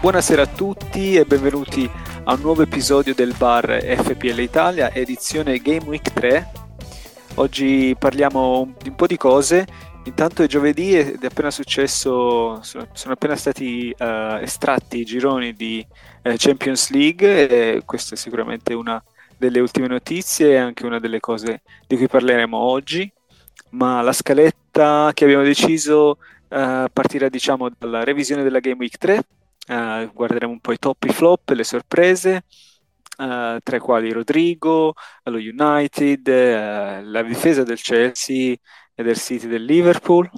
Buonasera a tutti e benvenuti a un nuovo episodio del bar FPL Italia, edizione Game Week 3. Oggi parliamo di un po' di cose. Intanto è giovedì ed è appena successo, sono, appena stati uh, estratti i gironi di uh, Champions League e questa è sicuramente una delle ultime notizie e anche una delle cose di cui parleremo oggi. Ma la scaletta che abbiamo deciso uh, partirà diciamo dalla revisione della Game Week 3 Uh, guarderemo un po' i top, i flop, le sorprese, uh, tra i quali Rodrigo, lo United, uh, la difesa del Chelsea e del City del Liverpool.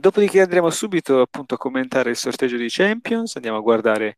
dopodiché andremo subito appunto a commentare il sorteggio di Champions, andiamo a guardare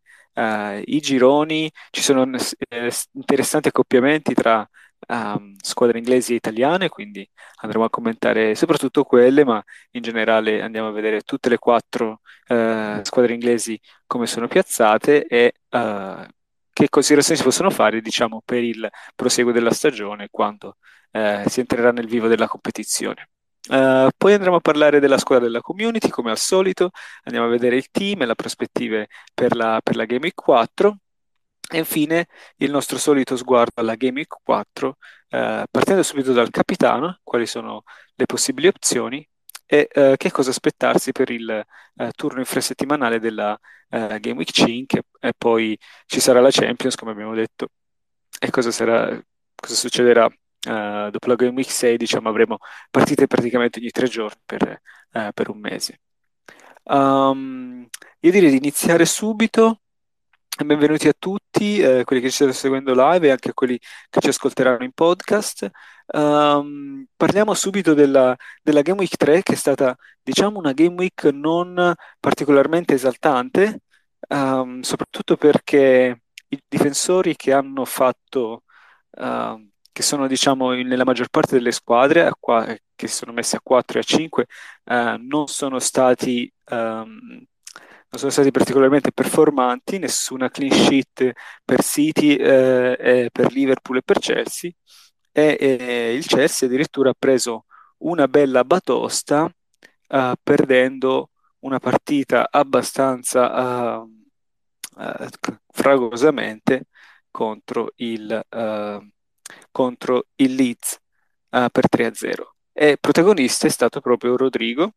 i gironi, ci sono eh, interessanti accoppiamenti tra um, squadre inglesi e italiane, quindi andremo a commentare soprattutto quelle, ma in generale andiamo a vedere tutte le quattro uh, squadre inglesi come sono piazzate e uh, che considerazioni si possono fare, diciamo, per il proseguo della stagione quando uh, si entrerà nel vivo della competizione. Uh, poi andremo a parlare della squadra della community, come al solito, andiamo a vedere il team e le prospettive per la, per la Game Week 4 e infine il nostro solito sguardo alla Game Week 4, eh, partendo subito dal capitano, quali sono le possibili opzioni e eh, che cosa aspettarsi per il eh, turno infrasettimanale della eh, Game Week 5 e poi ci sarà la Champions, come abbiamo detto, e cosa, sarà, cosa succederà eh, dopo la Game Week 6, diciamo avremo partite praticamente ogni tre giorni per, eh, per un mese. Um, io direi di iniziare subito Benvenuti a tutti, eh, quelli che ci stanno seguendo live e anche a quelli che ci ascolteranno in podcast. Um, parliamo subito della, della, Game Week 3, che è stata, diciamo, una Game Week non particolarmente esaltante, um, soprattutto perché i difensori che hanno fatto, uh, che sono, diciamo, nella maggior parte delle squadre, qua, che si sono messi a 4 e a 5, uh, non sono stati um, non sono stati particolarmente performanti, nessuna clean sheet per City, eh, per Liverpool e per Chelsea. E, e, il Chelsea addirittura ha preso una bella batosta uh, perdendo una partita abbastanza uh, uh, fragorosamente contro il, contro il Leeds per 3-0 e protagonista è stato proprio Rodrigo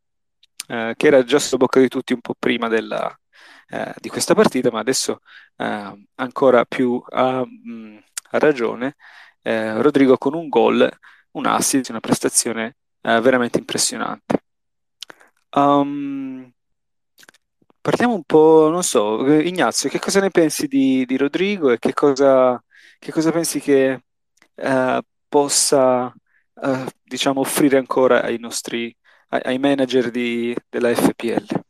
eh, che era già sulla bocca di tutti un po' prima della, eh, di questa partita, ma adesso eh, ancora più a, mh, a ragione. Eh, Rodrigo con un gol, un assist, una prestazione eh, veramente impressionante. Um, parliamo un po', non so, Ignazio, che cosa ne pensi di, di Rodrigo e che cosa, che cosa pensi che possa, diciamo, offrire ancora ai nostri ai manager di, della FPL?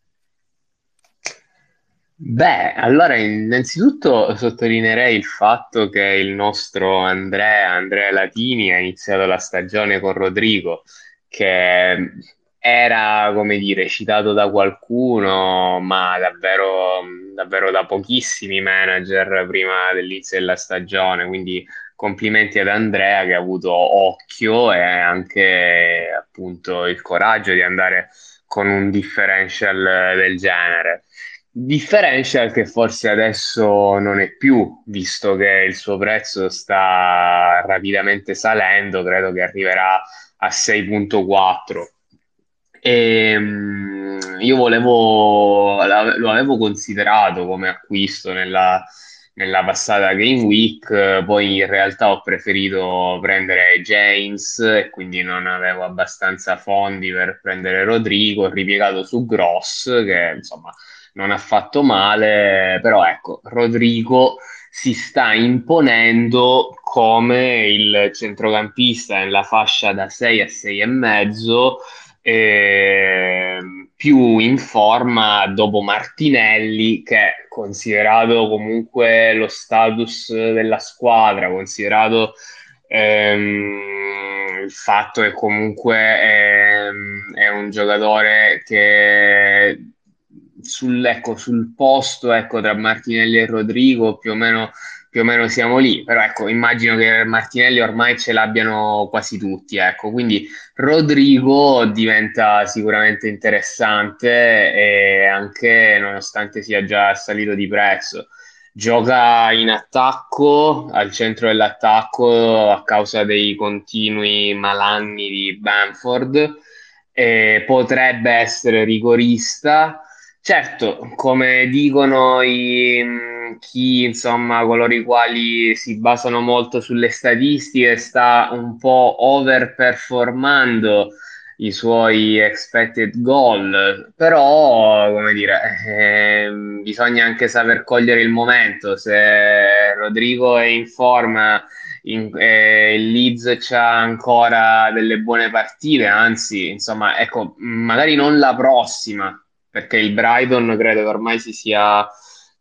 Beh, allora innanzitutto sottolineerei il fatto che il nostro Andrea, Andrea Latini, ha iniziato la stagione con Rodrigo, che era, come dire, citato da qualcuno, ma davvero, davvero da pochissimi manager prima dell'inizio della stagione, quindi complimenti ad Andrea che ha avuto occhio e anche appunto il coraggio di andare con un differential del genere. Differential che forse adesso non è più, visto che il suo prezzo sta rapidamente salendo, credo che arriverà a 6.4. E, ehm, io volevo, lo avevo considerato come acquisto nella, nella passata Game Week, poi in realtà ho preferito prendere James e quindi non avevo abbastanza fondi per prendere Rodrigo, ho ripiegato su Gross che insomma non ha fatto male, però ecco, Rodrigo si sta imponendo come il centrocampista nella fascia da 6 a 6 e mezzo eh, più in forma dopo Martinelli che considerato comunque lo status della squadra, considerato ehm, il fatto che comunque è, è un giocatore che sul, ecco, sul posto ecco, tra Martinelli e Rodrigo più o meno più o meno siamo lì, però ecco, immagino che Martinelli ormai ce l'abbiano quasi tutti, ecco, quindi Rodrigo diventa sicuramente interessante e anche nonostante sia già salito di prezzo. Gioca in attacco, al centro dell'attacco a causa dei continui malanni di Bamford, potrebbe essere rigorista. Certo, come dicono i, chi, insomma, coloro i quali si basano molto sulle statistiche, sta un po' overperformando i suoi expected goal, però, come dire, eh, bisogna anche saper cogliere il momento. Se Rodrigo è in forma, in, eh, il Leeds c'ha ancora delle buone partite, anzi, insomma, ecco, magari non la prossima, perché il Brighton credo che ormai si sia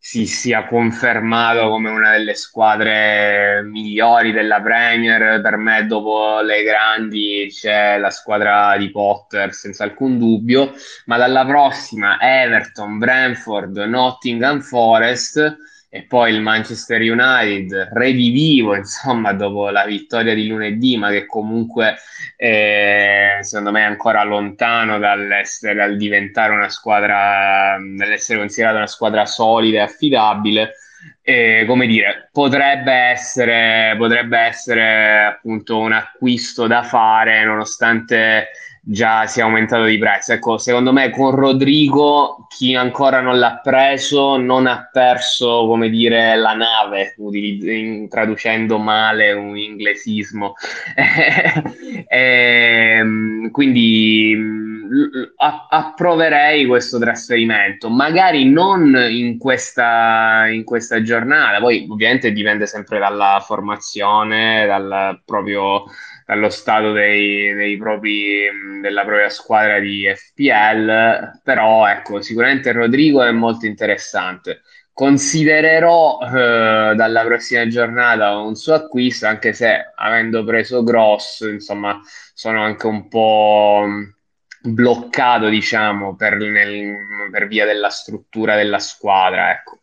si sia confermato come una delle squadre migliori della Premier. Per me, dopo le grandi, c'è la squadra di Potter, senza alcun dubbio. Ma dalla prossima, Everton, Brentford, Nottingham Forest e poi il Manchester United redivivo, insomma, dopo la vittoria di lunedì, ma che comunque eh, secondo me è ancora lontano dall'essere, dal diventare una squadra, dall'essere considerata una squadra solida e affidabile. E, come dire, potrebbe essere, potrebbe essere appunto un acquisto da fare, nonostante già si è aumentato di prezzo. Ecco, secondo me con Rodrigo chi ancora non l'ha preso non ha perso, come dire, la nave, utilizz- traducendo male un inglesismo. e, ehm, quindi a- approverei questo trasferimento, magari non in questa, in questa giornata, poi ovviamente dipende sempre dalla formazione, dal proprio dallo stato dei, dei propri, della propria squadra di FPL, però ecco, sicuramente Rodrigo è molto interessante. Considererò eh, dalla prossima giornata un suo acquisto, anche se avendo preso Gross, insomma, sono anche un po' bloccato, diciamo, per, nel, per via della struttura della squadra, ecco.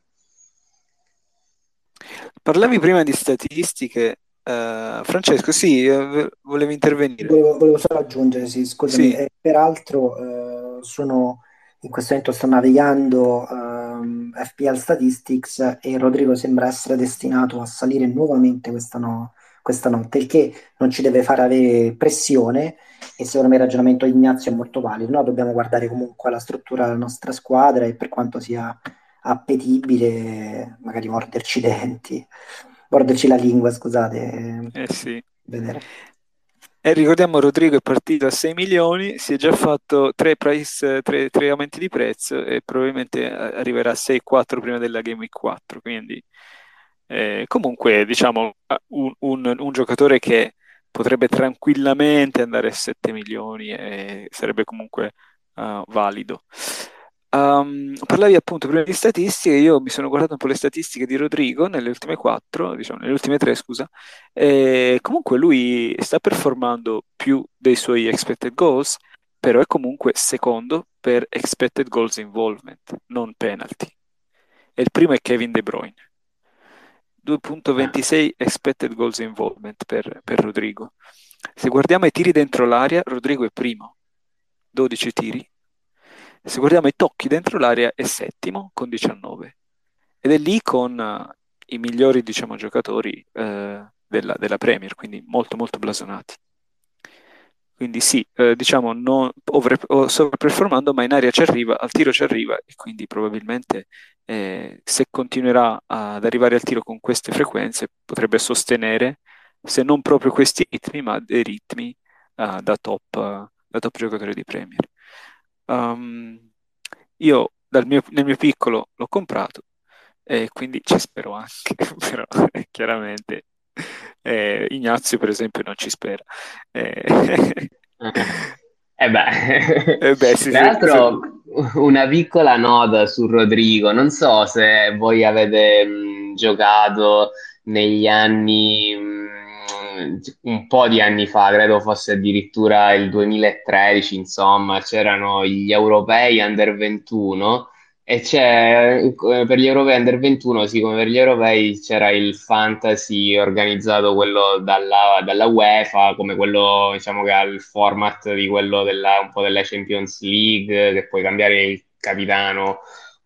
Parlavi prima di statistiche, Uh, Francesco, sì, uh, volevi intervenire. Volevo, volevo, solo aggiungere, sì, scusami, sì. Eh, peraltro uh, sono, in questo momento sto navigando ehm, FPL Statistics e Rodrigo sembra essere destinato a salire nuovamente questa, no, questa notte, il che non ci deve fare avere pressione e secondo me il ragionamento di Ignazio è molto valido, no? dobbiamo guardare comunque la struttura della nostra squadra e per quanto sia appetibile magari morderci i denti morderci la lingua, scusate. Eh sì. Vedere. E ricordiamo Rodrigo è partito a 6 milioni, si è già fatto 3, price, 3, 3 aumenti di prezzo e probabilmente arriverà a 6-4 prima della Game Week 4. Quindi eh, comunque diciamo un, un, un, giocatore che potrebbe tranquillamente andare a 7 milioni e sarebbe comunque uh, valido. Um, parlavi appunto prima di statistiche, io mi sono guardato un po' le statistiche di Rodrigo nelle ultime quattro, diciamo nelle ultime tre, scusa, e comunque lui sta performando più dei suoi expected goals, però è comunque secondo per expected goals involvement, non penalty. E il primo è Kevin De Bruyne. 2.26 expected goals involvement per, per Rodrigo. Se guardiamo i tiri dentro l'area, Rodrigo è primo, 12 tiri, se guardiamo i tocchi dentro l'area è settimo con 19 ed è lì con uh, i migliori diciamo, giocatori uh, della, della, Premier, quindi molto molto blasonati. Quindi sì, uh, diciamo non over, sovraperformando, ma in area ci arriva, al tiro ci arriva e quindi probabilmente eh, se continuerà ad arrivare al tiro con queste frequenze potrebbe sostenere, se non proprio questi ritmi, ma dei ritmi da top, da top giocatore di Premier. Um, io mio, nel mio piccolo l'ho comprato e quindi ci spero anche, però chiaramente eh, Ignazio per esempio non ci spera. Eh, eh beh, eh beh sì, tra l'altro sì. una piccola nota su Rodrigo, non so se voi avete mh, giocato negli anni mh, un po' di anni fa, credo fosse addirittura il 2013, insomma, c'erano gli europei under 21 e c'è eh, per gli europei under 21, siccome per gli europei c'era il fantasy organizzato quello dalla, dalla UEFA, come quello diciamo che ha il format di quello della, un po' della Champions League, che puoi cambiare il capitano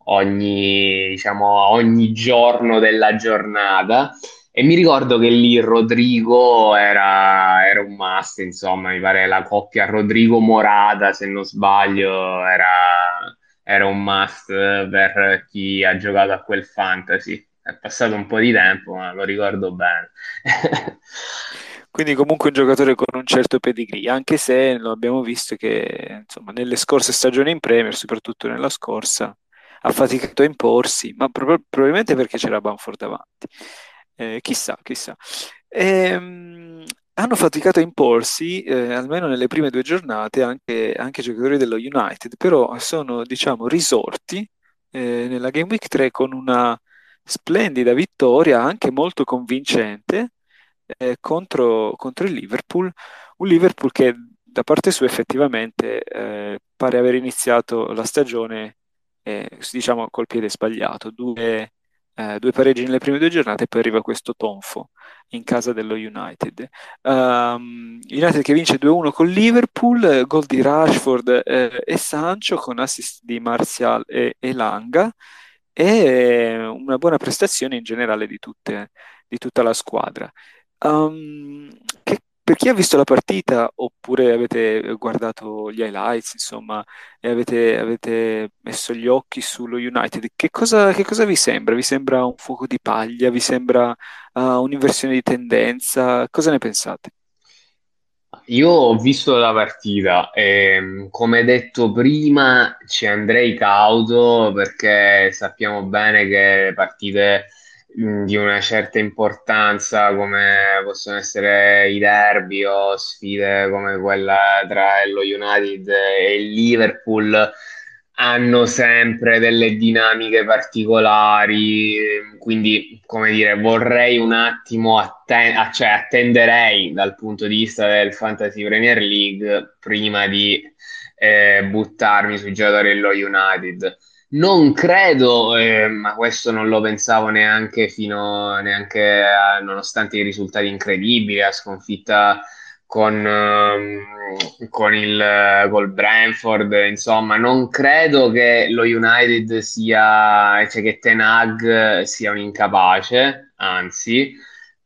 ogni, diciamo, ogni giorno della giornata. E mi ricordo che lì Rodrigo era, era un must, insomma, mi pare la coppia Rodrigo-Morata, se non sbaglio, era era un must per chi ha giocato a quel fantasy. È passato un po' di tempo, ma lo ricordo bene. Quindi comunque un giocatore con un certo pedigree, anche se lo abbiamo visto che insomma, nelle scorse stagioni in Premier, soprattutto nella scorsa, ha faticato a imporsi, ma pro- probabilmente perché c'era Banford davanti. Eh, chissà, chissà. Ehm, hanno faticato a imporsi, eh, almeno nelle prime due giornate, anche, anche giocatori dello United, però sono, diciamo, risorti eh, nella Game Week 3 con una splendida vittoria, anche molto convincente, eh, contro, contro, il Liverpool. Un Liverpool che da parte sua effettivamente eh, pare aver iniziato la stagione, eh, diciamo, col piede sbagliato. Due eh, due pareggi nelle prime due giornate e poi arriva questo tonfo in casa dello United. Um, United che vince 2-1 con Liverpool, gol di Rashford eh, e Sancho con assist di Martial e, e Langa e una buona prestazione in generale di, tutte, di tutta la squadra. Um, che per chi ha visto la partita oppure avete guardato gli highlights, insomma, e avete, avete messo gli occhi sullo United, che cosa, che cosa, vi sembra? Vi sembra un fuoco di paglia? Vi sembra uh, un'inversione di tendenza? Cosa ne pensate? Io ho visto la partita e come detto prima ci andrei cauto perché sappiamo bene che partite di una certa importanza come possono essere i derby o sfide come quella tra lo United e il Liverpool hanno sempre delle dinamiche particolari, quindi come dire, vorrei un attimo atten- cioè attenderei dal punto di vista del Fantasy Premier League prima di eh, buttarmi sui giocatori dello United non credo, eh, ma questo non lo pensavo neanche fino neanche a, nonostante i risultati incredibili, la sconfitta con, um, con il col Brentford, insomma, non credo che lo United sia, cioè che Ten Hag sia un incapace, anzi,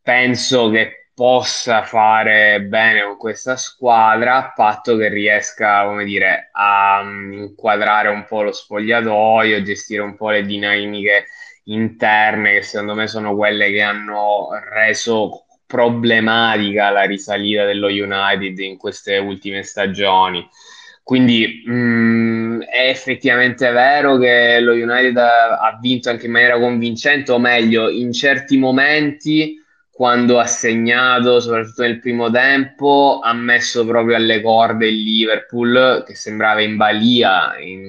penso che possa fare bene con questa squadra a patto che riesca, come dire, a um, inquadrare un po' lo spogliatoio, gestire un po' le dinamiche interne che secondo me sono quelle che hanno reso problematica la risalita dello United in queste ultime stagioni. Quindi mh, mm, è effettivamente vero che lo United ha, ha vinto anche in maniera convincente, o meglio, in certi momenti quando ha segnato, soprattutto nel primo tempo, ha messo proprio alle corde il Liverpool che sembrava in balia in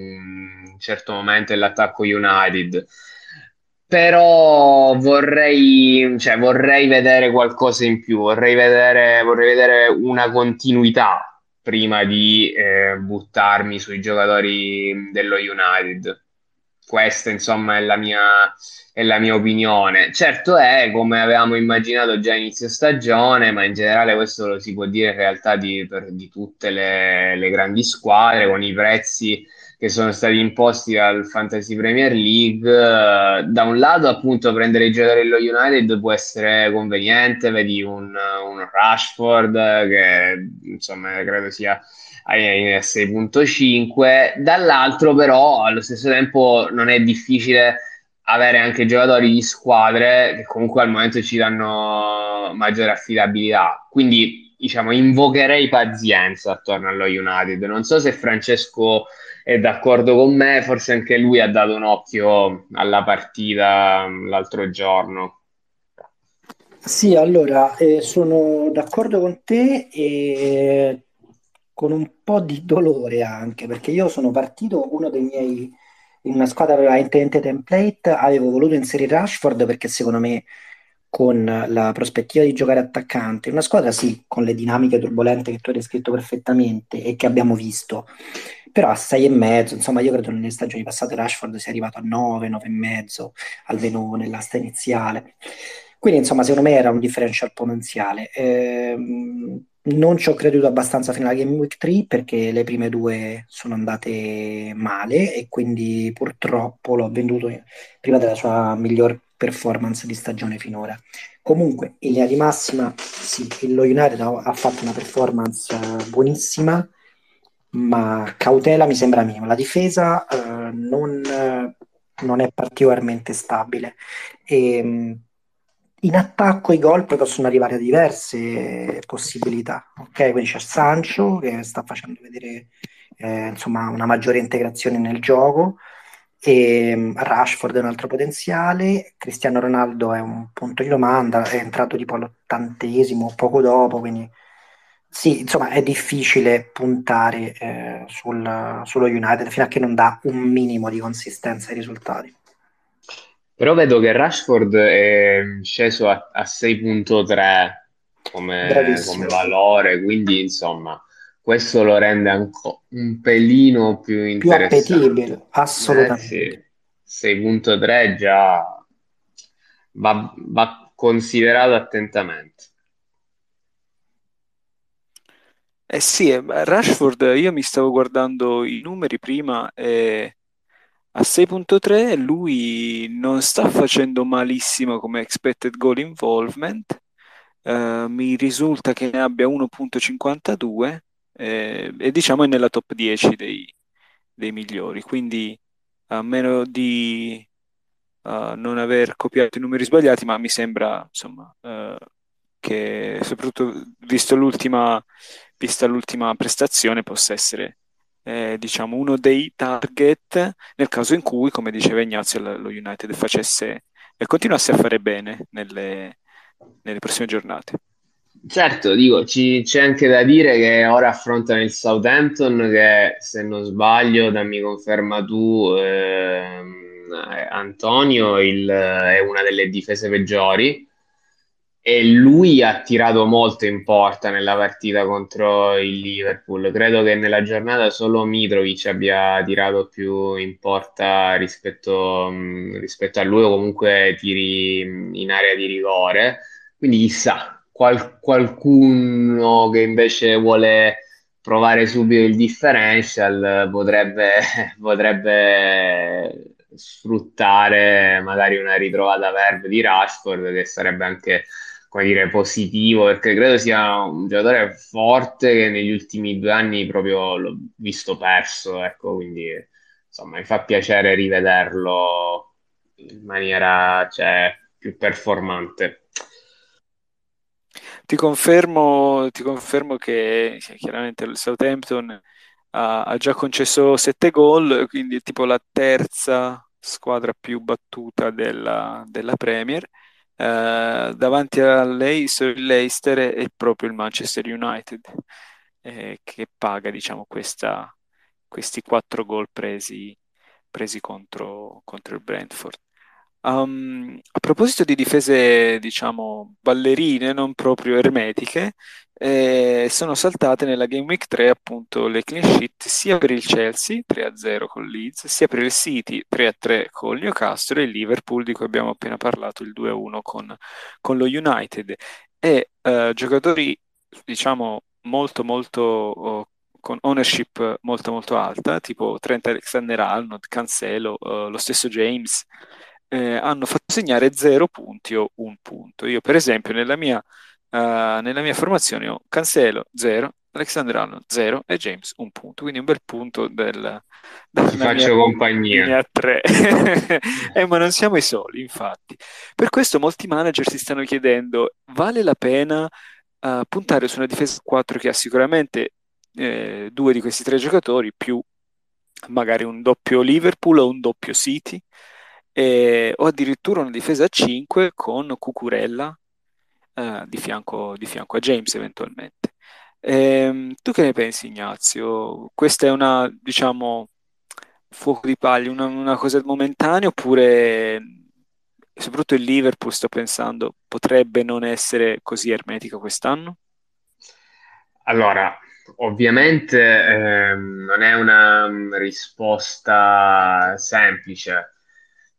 un certo momento dell'attacco United. Però vorrei, cioè, vorrei vedere qualcosa in più, vorrei vedere, vorrei vedere una continuità prima di eh, buttarmi sui giocatori dello United. Questa, insomma, è la mia, è la mia opinione. Certo è, come avevamo immaginato già inizio stagione, ma in generale questo lo si può dire in realtà di, per, di tutte le, le, grandi squadre, con i prezzi che sono stati imposti dal Fantasy Premier League. Da un lato, appunto, prendere i giocatori dello United può essere conveniente, vedi un, un Rashford che insomma credo sia a 6.5, dall'altro però allo stesso tempo non è difficile avere anche giocatori di squadre che comunque al momento ci danno maggiore affidabilità. Quindi, diciamo, invocherei pazienza attorno allo United. Non so se Francesco è d'accordo con me, forse anche lui ha dato un occhio alla partita l'altro giorno. Sì, allora eh, sono d'accordo con te e con un po' di dolore anche, perché io sono partito uno dei miei in una squadra aveva intendente template, avevo voluto inserire Rashford perché secondo me con la prospettiva di giocare attaccante, una squadra sì, con le dinamiche turbolente che tu hai descritto perfettamente e che abbiamo visto, però a 6 e mezzo, insomma io credo nelle stagioni passate Rashford sia arrivato a 9, 9 e mezzo, almeno nell'asta iniziale. Quindi insomma secondo me era un differential potenziale. Ehm, non ci ho creduto abbastanza fino alla Game Week 3 perché le prime due sono andate male e quindi purtroppo l'ho venduto prima della sua miglior performance di stagione finora. Comunque, in linea di massima, sì, lo United ha fatto una performance uh, buonissima, ma cautela mi sembra minima. La difesa uh, non, uh, non, è particolarmente stabile. E, um, in attacco i gol possono arrivare a diverse possibilità. Ok, quindi c'è Sancho che sta facendo vedere eh, insomma, una maggiore integrazione nel gioco. E mm, Rashford è un altro potenziale, Cristiano Ronaldo è un punto di domanda, è entrato tipo all'ottantesimo, poco dopo, quindi sì, insomma è difficile puntare eh, sul, sullo United fino a che non dà un minimo di consistenza ai risultati. Però vedo che Rashford è sceso a, a 6.3 come, come valore, quindi insomma questo lo rende ancora un pelino più interessante. Più appetibile, assolutamente. Eh, sì. 6.3 già va, va considerato attentamente. Eh sì, eh, Rashford, io mi stavo guardando i numeri prima e a 6.3 lui non sta facendo malissimo come expected goal involvement, uh, mi risulta che ne abbia 1.52 eh, e diciamo è nella top 10 dei, dei migliori, quindi a meno di uh, non aver copiato i numeri sbagliati, ma mi sembra insomma uh, che soprattutto visto l'ultima, vista l'ultima prestazione possa essere eh, diciamo, uno dei target nel caso in cui, come diceva Ignazio, lo United facesse e continuasse a fare bene nelle, nelle prossime giornate. Certo, dico, ci, c'è anche da dire che ora affrontano il Southampton che, se non sbaglio, dammi conferma tu, ehm, eh, Antonio, il, è una delle difese peggiori e lui ha tirato molto in porta nella partita contro il Liverpool. Credo che nella giornata solo Mitrovic abbia tirato più in porta rispetto, mm, rispetto a lui, o comunque tiri in area di rigore. Quindi chissà, qual- qualcuno che invece vuole provare subito il differential potrebbe, potrebbe sfruttare magari una ritrovata verve di Rashford che sarebbe anche come dire, positivo, perché credo sia un giocatore forte che negli ultimi due anni proprio l'ho visto perso, ecco, quindi insomma mi fa piacere rivederlo in maniera cioè, più performante. Ti confermo, ti confermo che chiaramente il Southampton ha, ha già concesso sette gol, quindi è tipo la terza squadra più battuta della, della Premier eh, davanti a è proprio il Manchester United eh, che paga diciamo, questa, questi quattro gol presi, presi contro, contro il Brentford. Um, a proposito di difese, diciamo, ballerine, non proprio ermetiche, eh, sono saltate nella Game Week 3 appunto le clean sheet sia per il Chelsea 3-0 con Leeds, sia per il City 3-3 con il Newcastle e il Liverpool di cui abbiamo appena parlato il 2-1 con, con lo United. E eh, giocatori, diciamo, molto molto... Oh, con ownership molto molto alta, tipo Trent Alexander-Arnold, Cancelo, uh, lo stesso James, eh, hanno fatto segnare 0 punti o un punto. Io, per esempio, nella mia, uh, nella mia formazione ho Cancelo 0, Alexander Arnold 0 e James un punto. Quindi un bel punto del, della faccio compagnia. 3. eh, ma non siamo i soli, infatti. Per questo molti manager si stanno chiedendo: vale la pena uh, puntare su una difesa 4 che ha sicuramente eh, due di questi tre giocatori più magari un doppio Liverpool o un doppio City? eh, o addirittura una difesa a 5 con Cucurella eh, di, fianco, di, fianco, a James eventualmente. Eh, tu che ne pensi Ignazio? Questa è una, diciamo, fuoco di paglia, una, una cosa momentanea oppure soprattutto il Liverpool, sto pensando, potrebbe non essere così ermetica quest'anno? Allora, ovviamente eh, non è una risposta semplice,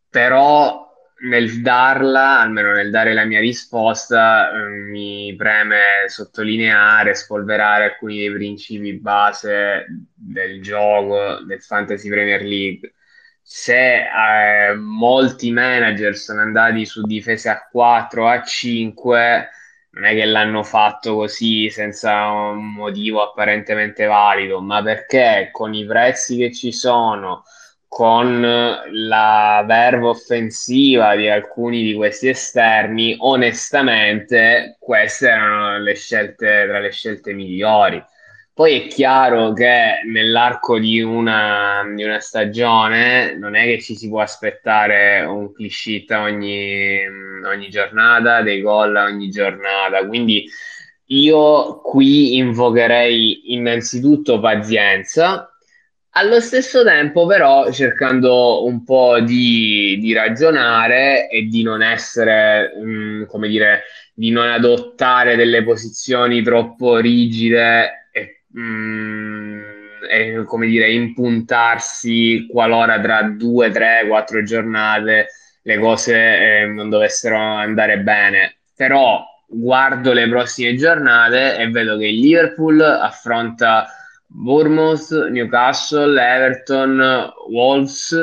però nel darla, almeno nel dare la mia risposta, eh, mi preme sottolineare, spolverare alcuni dei principi base del gioco del Fantasy Premier League. Se eh, molti manager sono andati su difese a 4 a 5, non è che l'hanno fatto così senza un motivo apparentemente valido, ma perché con i prezzi che ci sono con la verve offensiva di alcuni di questi esterni, onestamente queste erano le scelte tra le scelte migliori. Poi è chiaro che nell'arco di una, di una stagione non è che ci si può aspettare un cliché ogni, ogni giornata, dei gol ogni giornata, quindi io qui invocherei innanzitutto pazienza allo stesso tempo, però, cercando un po' di, di ragionare e di non essere, mh, mm, come dire, di non adottare delle posizioni troppo rigide e, mh, mm, e come dire, impuntarsi qualora tra due, tre, quattro giornate le cose eh, non dovessero andare bene. Però guardo le prossime giornate e vedo che il Liverpool affronta Bournemouth, Newcastle, Everton, Wolves,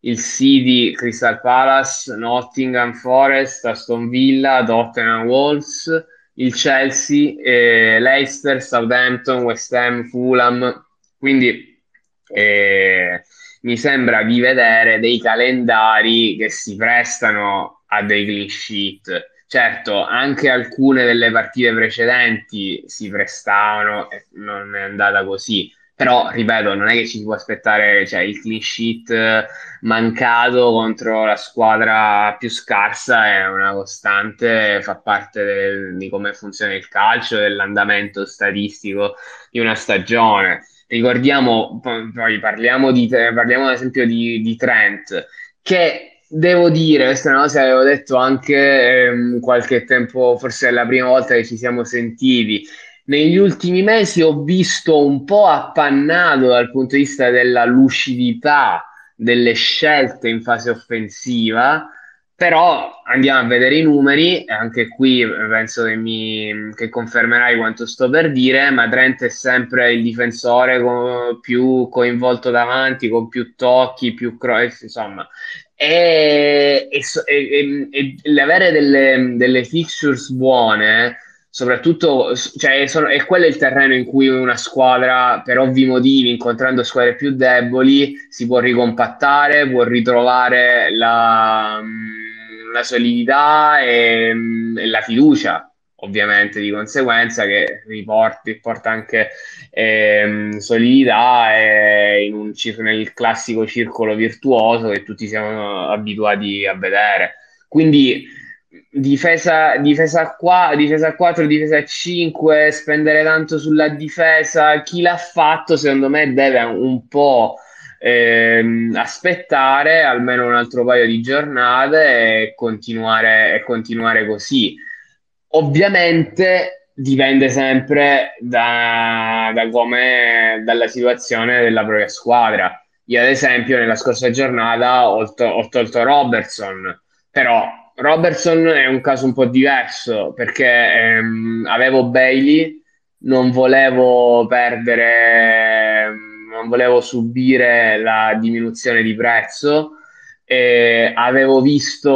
il City, Crystal Palace, Nottingham Forest, Aston Villa, Tottenham Wolves, il Chelsea, eh, Leicester, Southampton, West Ham, Fulham. Quindi eh, mi sembra di vedere dei calendari che si prestano a dei clean sheet Certo, anche alcune delle partite precedenti si prestavano e non è andata così. Però, ripeto, non è che ci si può aspettare cioè, il clean sheet mancato contro la squadra più scarsa, è una costante, fa parte del, di come funziona il calcio, dell'andamento statistico di una stagione. Ricordiamo, poi parliamo, di, parliamo ad esempio di, di Trent, che Devo dire, questa è una cosa che avevo detto anche ehm, qualche tempo, forse è la prima volta che ci siamo sentiti. Negli ultimi mesi ho visto un po' appannato dal punto di vista della lucidità delle scelte in fase offensiva, però andiamo a vedere i numeri, e anche qui penso che, mi, che confermerai quanto sto per dire, ma Trent è sempre il difensore con, più coinvolto davanti, con più tocchi, più cross, insomma, e, e, e, e l'avere delle, delle fixtures buone, soprattutto, cioè, sono, è quello il terreno in cui una squadra, per ovvi motivi, incontrando squadre più deboli, si può ricompattare, può ritrovare la, la solidità e, e la fiducia ovviamente di conseguenza che riporta, riporta anche ehm, solidità in un, nel classico circolo virtuoso che tutti siamo abituati a vedere. Quindi difesa, difesa, qua, difesa 4, difesa 5, spendere tanto sulla difesa, chi l'ha fatto secondo me deve un po' ehm, aspettare almeno un altro paio di giornate e continuare, e continuare così Ovviamente dipende sempre da, da come, dalla situazione della propria squadra. Io, ad esempio, nella scorsa giornata ho, to- ho tolto Robertson, però Robertson è un caso un po' diverso perché ehm, avevo Bailey, non volevo perdere, non volevo subire la diminuzione di prezzo eh, avevo visto,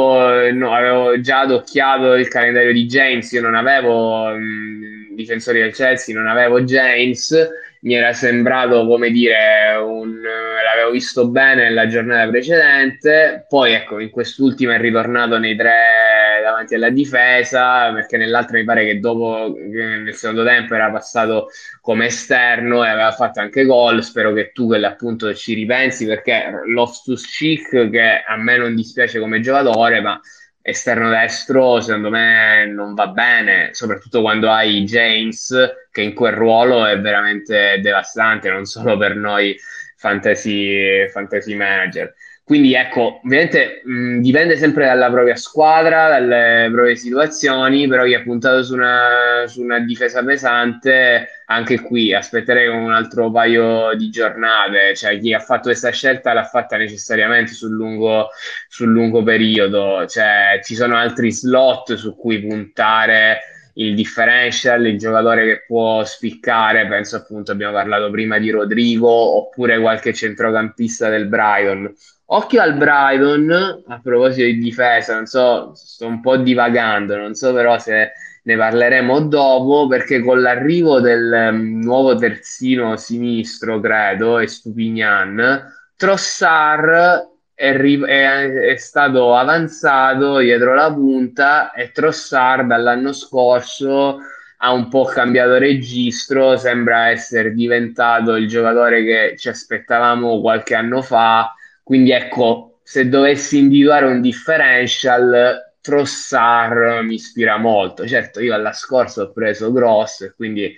no, avevo già adocchiato il calendario di James, io non avevo mh, difensori del Chelsea, non avevo James, mi era sembrato come dire, un, l'avevo visto bene nella giornata precedente, poi ecco, in quest'ultima è ritornato nei tre davanti alla difesa, perché nell'altra mi pare che dopo, nel secondo tempo era passato come esterno e aveva fatto anche gol, spero che tu quelle appunto ci ripensi, perché Loftus Cheek, che a me non dispiace come giocatore, ma esterno destro secondo me non va bene, soprattutto quando hai James che in quel ruolo è veramente devastante, non solo per noi fantasy, fantasy manager. Quindi ecco, ovviamente mh, dipende sempre dalla propria squadra, dalle proprie situazioni, però chi ha puntato su una, su una difesa pesante, anche qui aspetterei un altro paio di giornate, cioè chi ha fatto questa scelta l'ha fatta necessariamente sul lungo, sul lungo periodo, cioè ci sono altri slot su cui puntare il differential, il giocatore che può spiccare, penso appunto abbiamo parlato prima di Rodrigo, oppure qualche centrocampista del Brighton Occhio al Brighton, a proposito di difesa, non so, sto un po' divagando, non so però se ne parleremo dopo, perché con l'arrivo del um, nuovo terzino sinistro, credo, e Stupignan, Trossard è, ri- è, è, stato avanzato dietro la punta e Trossard dall'anno scorso ha un po' cambiato registro, sembra essere diventato il giocatore che ci aspettavamo qualche anno fa quindi ecco, se dovessi individuare un differential, Trossard mi ispira molto. Certo, io alla scorsa ho preso Gross e quindi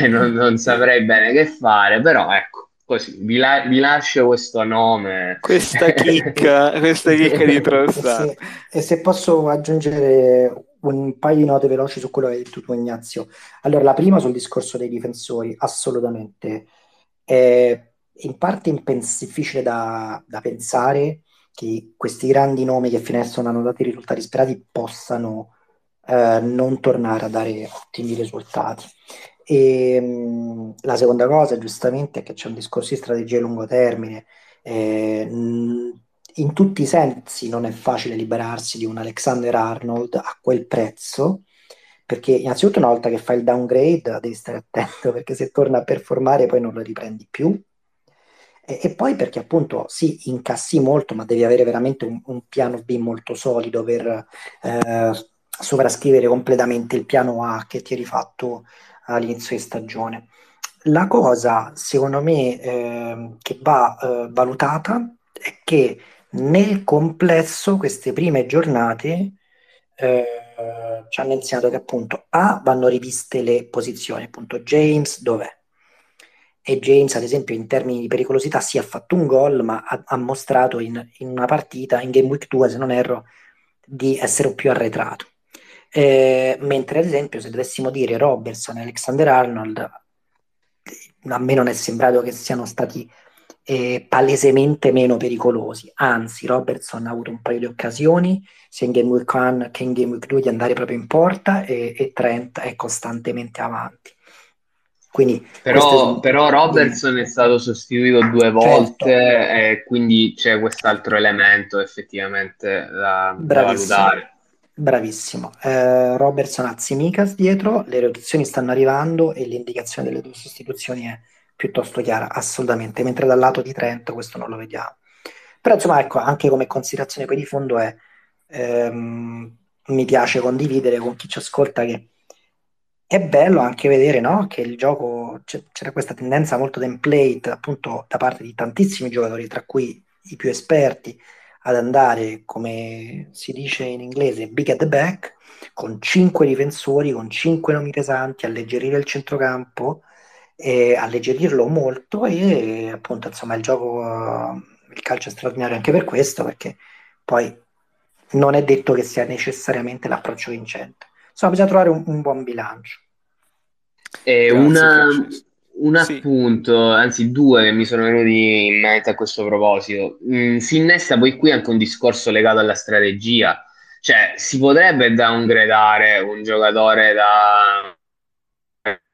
eh, non, non, saprei bene che fare, però ecco, così vi, la- vi lascio questo nome. Questa chicca, questa chicca di Trossard. E se, e se posso aggiungere un paio di note veloci su quello che hai detto tu, Ignazio. Allora, la prima sul discorso dei difensori, assolutamente. Eh, in parte impens- difficile da, da, pensare che questi grandi nomi che fino hanno dato i risultati sperati possano eh, non tornare a dare ottimi risultati. E, mh, la seconda cosa, giustamente, è che c'è un discorso di strategia a lungo termine. Eh, mh, in tutti i sensi non è facile liberarsi di un Alexander Arnold a quel prezzo, perché innanzitutto una volta che fai il downgrade devi stare attento, perché se torna a performare poi non lo riprendi più e, e, poi perché appunto sì, incassi molto, ma devi avere veramente un, un piano B molto solido per eh, sovrascrivere completamente il piano A che ti eri fatto all'inizio di stagione. La cosa, secondo me, eh, che va eh, valutata è che nel complesso queste prime giornate eh, ci hanno insegnato che appunto A vanno riviste le posizioni, appunto James dov'è? E James, ad esempio, in termini di pericolosità, si sì, ha fatto un gol, ma ha, ha mostrato in, in, una partita, in Game Week 2, se non erro, di essere più arretrato. Eh, mentre, ad esempio, se dovessimo dire Robertson e Alexander Arnold, a me non è sembrato che siano stati eh, palesemente meno pericolosi. Anzi, Robertson ha avuto un paio di occasioni, sia in Game Week 1 che in Game Week 2, di andare proprio in porta e, e Trent è costantemente avanti. Quindi, però, però Robertson è stato sostituito due volte certo. e quindi c'è quest'altro elemento effettivamente da, da valutare. Bravissimo. Eh, Robertson ha Zimikas dietro, le rotazioni stanno arrivando e l'indicazione delle due sostituzioni è piuttosto chiara, assolutamente, mentre dal lato di Trento questo non lo vediamo. Però insomma, ecco, anche come considerazione poi di fondo è, ehm, mi piace condividere con chi ci ascolta che è bello anche vedere no, che il gioco c'era questa tendenza molto template appunto da parte di tantissimi giocatori, tra cui i più esperti, ad andare, come si dice in inglese, big at the back, con cinque difensori, con cinque nomi pesanti, alleggerire il centrocampo, e alleggerirlo molto e appunto insomma il gioco, il calcio è straordinario anche per questo, perché poi non è detto che sia necessariamente l'approccio vincente. Insomma, bisogna trovare un, un buon bilancio. E una, un appunto, sì. anzi due che mi sono venuti in mente a questo proposito. Mm, si innesta poi qui anche un discorso legato alla strategia. Cioè, si potrebbe downgradare un giocatore da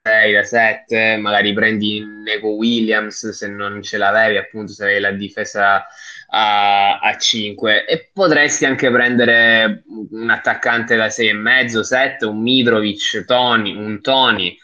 6, da 7, magari prendi Neco Williams se non ce l'avevi, appunto, se avevi la difesa a, a 5 e potresti anche prendere un attaccante da 6,5, 7, un Mitrovic, Tony, un Tony.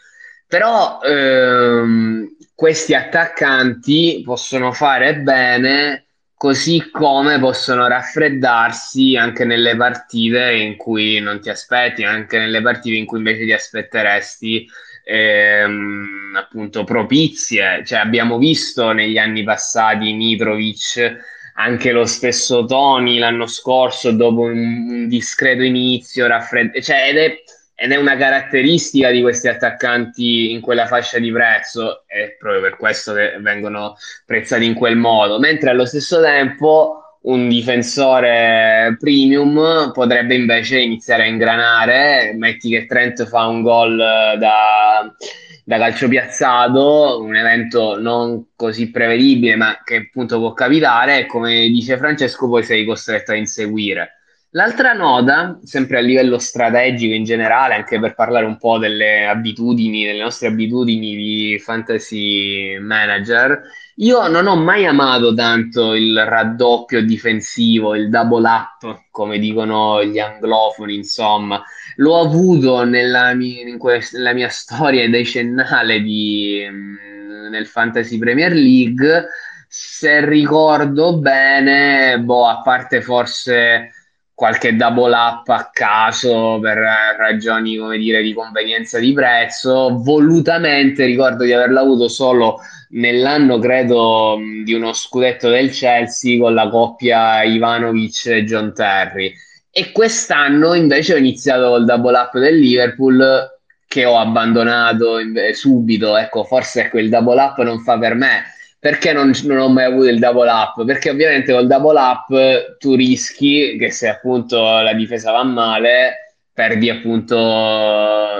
Però ehm, questi attaccanti possono fare bene così come possono raffreddarsi anche nelle partite in cui non ti aspetti, anche nelle partite in cui invece ti aspetteresti ehm, appunto propizie. Cioè, abbiamo visto negli anni passati Mitrovic anche lo stesso Tony l'anno scorso dopo un, discreto inizio raffreddato, cioè, ed, è, ed è una caratteristica di questi attaccanti in quella fascia di prezzo, è proprio per questo che vengono prezzati in quel modo, mentre allo stesso tempo un difensore premium potrebbe invece iniziare a ingranare. Metti che Trent fa un gol da, da calcio piazzato, un evento non così prevedibile, ma che appunto può capitare. E come dice Francesco, poi sei costretto a inseguire. L'altra nota, sempre a livello strategico in generale, anche per parlare un po' delle abitudini, delle nostre abitudini di fantasy manager, io non ho mai amato tanto il raddoppio difensivo, il double up, come dicono gli anglofoni, insomma. L'ho avuto nella mia, nella mia storia decennale di, mm, nel Fantasy Premier League. Se ricordo bene, boh, a parte forse qualche double up a caso per ragioni, come dire, di convenienza di prezzo. Volutamente ricordo di averlo avuto solo nell'anno, credo, di uno scudetto del Chelsea con la coppia Ivanovic e John Terry. E quest'anno invece ho iniziato col double up del Liverpool che ho abbandonato subito. Ecco, forse il double up non fa per me perché non, non, ho mai avuto il double up? Perché ovviamente col double up tu rischi che se appunto la difesa va male, perdi appunto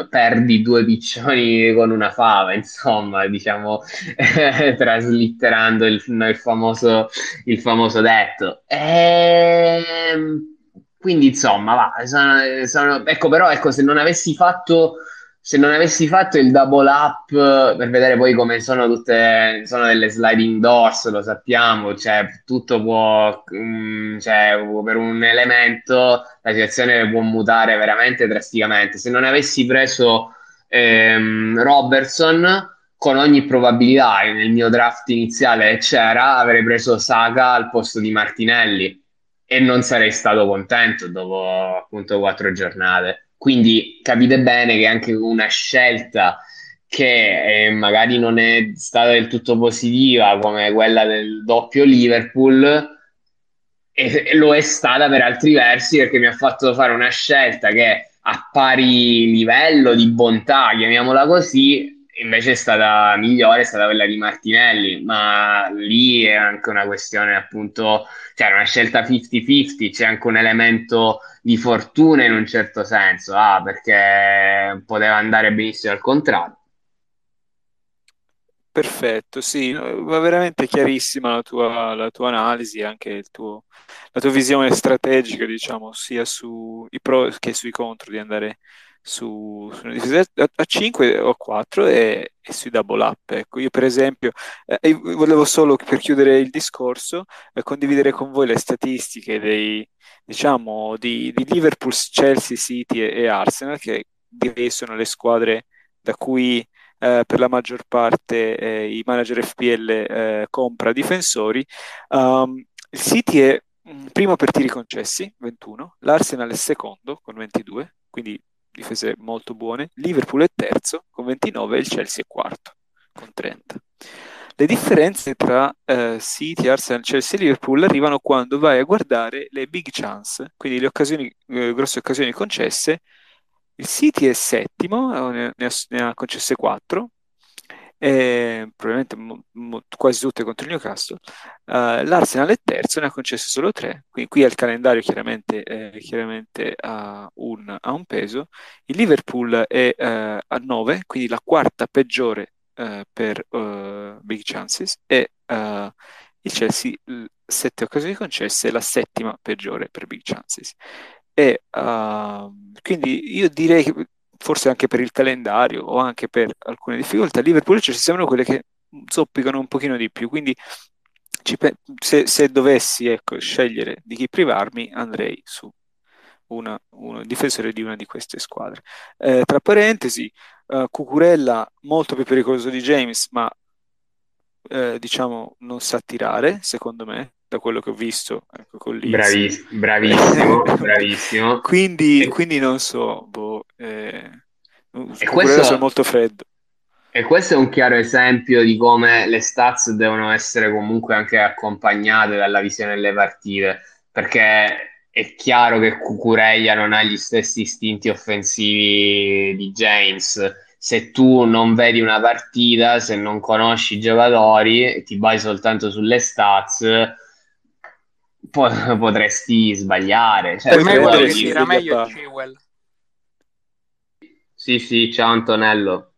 perdi due piccioni con una fava, insomma, diciamo traslitterando il, il, famoso, il famoso detto. Ehm, quindi insomma, va, sono, sono, ecco però ecco se non avessi fatto se non avessi fatto il double up per vedere poi come sono tutte sono delle sliding doors lo sappiamo cioè tutto può um, cioè, per un elemento la situazione può mutare veramente drasticamente. Se non avessi preso ehm, Robertson con ogni probabilità nel mio draft iniziale c'era avrei preso Saka al posto di Martinelli e non sarei stato contento dopo appunto quattro giornate. Quindi capite bene che anche una scelta che eh, magari non è stata del tutto positiva come quella del doppio Liverpool, e, lo è stata per altri versi perché mi ha fatto fare una scelta che a pari livello di bontà, chiamiamola così, invece è stata migliore, è stata quella di Martinelli, ma lì è anche una questione appunto, cioè una scelta 50-50, c'è anche un elemento di fortuna in un certo senso, ah, perché poteva andare benissimo al contrario. Perfetto, sì, va veramente chiarissima la tua, la tua analisi, anche tuo, la tua visione strategica, diciamo, sia sui pro che sui contro di andare su, su una difesa a, 5 o a 4 e, e, sui double up. Ecco, io per esempio eh, volevo solo per chiudere il discorso eh, condividere con voi le statistiche dei, diciamo, di, di Liverpool, Chelsea, City e, e, Arsenal, che direi sono le squadre da cui eh, per la maggior parte eh, i manager FPL eh, compra difensori. Um, il City è mm, primo per tiri concessi, 21, l'Arsenal è secondo con 22, quindi difese molto buone. Liverpool è terzo con 29 e il Chelsea è quarto con 30. Le differenze tra eh, City, Arsenal, Chelsea e Liverpool arrivano quando vai a guardare le big chance, quindi le occasioni, eh, grosse occasioni concesse. Il City è settimo, ne, ne, ha, ne ha concesse 4, eh, probabilmente mo, mo, quasi tutte contro il Newcastle. Uh, L'Arsenal è terzo, ne ha concesse solo tre. Qui, qui il calendario chiaramente, eh, chiaramente ha, un, ha, un, peso. Il Liverpool è uh, a 9, quindi la quarta peggiore uh, per big chances, e il Chelsea, sette occasioni concesse, la settima peggiore per big chances. E, quindi io direi che forse anche per il calendario o anche per alcune difficoltà, Liverpool e Chelsea sembrano quelle che zoppicano un pochino di più, quindi pe- se, se, dovessi ecco, scegliere di chi privarmi andrei su una, un difensore di una di queste squadre. Eh, tra parentesi, uh, Cucurella molto più pericoloso di James, ma eh, diciamo non sa tirare, secondo me, da quello che ho visto ecco, con Braviss- bravissimo, bravissimo. quindi, e... quindi non so, boh, eh, e questo è molto freddo. E questo è un chiaro esempio di come le stats devono essere comunque anche accompagnate dalla visione delle partite, perché è chiaro che Cucurella non ha gli stessi istinti offensivi di James. Se tu non vedi una partita, se non conosci i giocatori e ti vai soltanto sulle stats, po- potresti sbagliare. Cioè, per me quello che sì, meglio è sì. Chilwell. Sì, sì, ciao Antonello.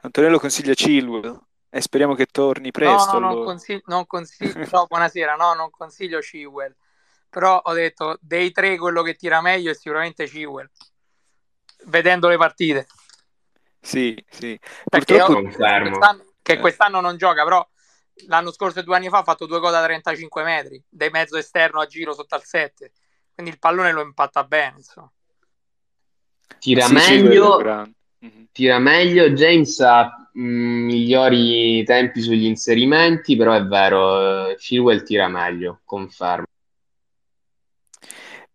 Antonello consiglia Chilwell e speriamo che torni presto. No, no, non consiglio, non consiglio, ciao, buonasera, no, non consiglio Chilwell, però ho detto dei tre quello che tira meglio è sicuramente Chilwell, vedendo le partite, Sì, sì. perché Purtroppo io- che Eh. quest'anno non gioca, però l'anno scorso e due anni fa ha fatto due gol da 35 metri, dei mezzo esterno a giro sotto al 7, quindi il pallone lo impatta bene, insomma. Tira Sì, meglio. Mhm. tira meglio. James ha mh, migliori tempi sugli inserimenti, però è vero, eh, Chilwell tira meglio, confermo.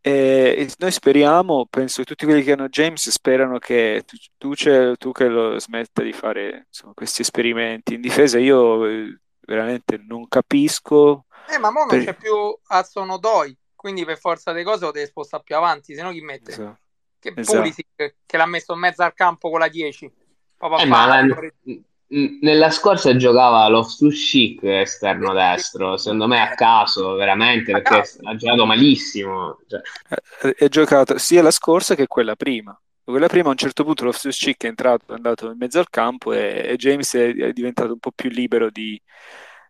E e noi speriamo, penso che tutti quelli che hanno James sperano che tu, tu, tu che lo smetta di fare insomma, questi esperimenti. In difesa io eh, veramente non capisco. Eh, ma mo non Per- c'è più Hudson Odoi, quindi per forza di cose lo deve spostare più avanti, se no chi mette? Esatto. Che Esatto. Pulisic, che l'ha messo in mezzo al campo con la 10. Proprio a Eh, ma la- nella scorsa giocava Loftus-Cheek esterno destro, secondo me a caso, veramente, perché caso. ha giocato malissimo. Cioè, Eh, È giocato sia la scorsa che quella prima. Quella prima a un certo punto Loftus-Cheek è entrato, è andato in mezzo al campo e, e James è, è diventato un po' più libero di,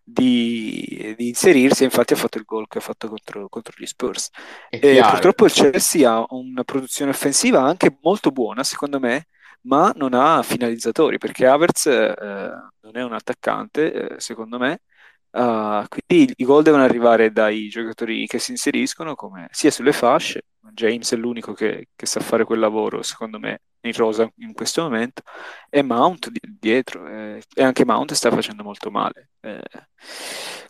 di- di inserirsi e infatti ha fatto il gol che ha fatto contro, contro gli Spurs. E purtroppo il Chelsea ha una produzione offensiva anche molto buona, secondo me, ma non ha finalizzatori, perché Havertz eh, non è un attaccante, eh, secondo me, Ah, quindi i gol devono arrivare dai giocatori che si inseriscono, come, sia sulle fasce, James è l'unico che, che sa fare quel lavoro, secondo me, in rosa in questo momento, e Mount di- dietro, eh, e anche Mount sta facendo molto male. Eh,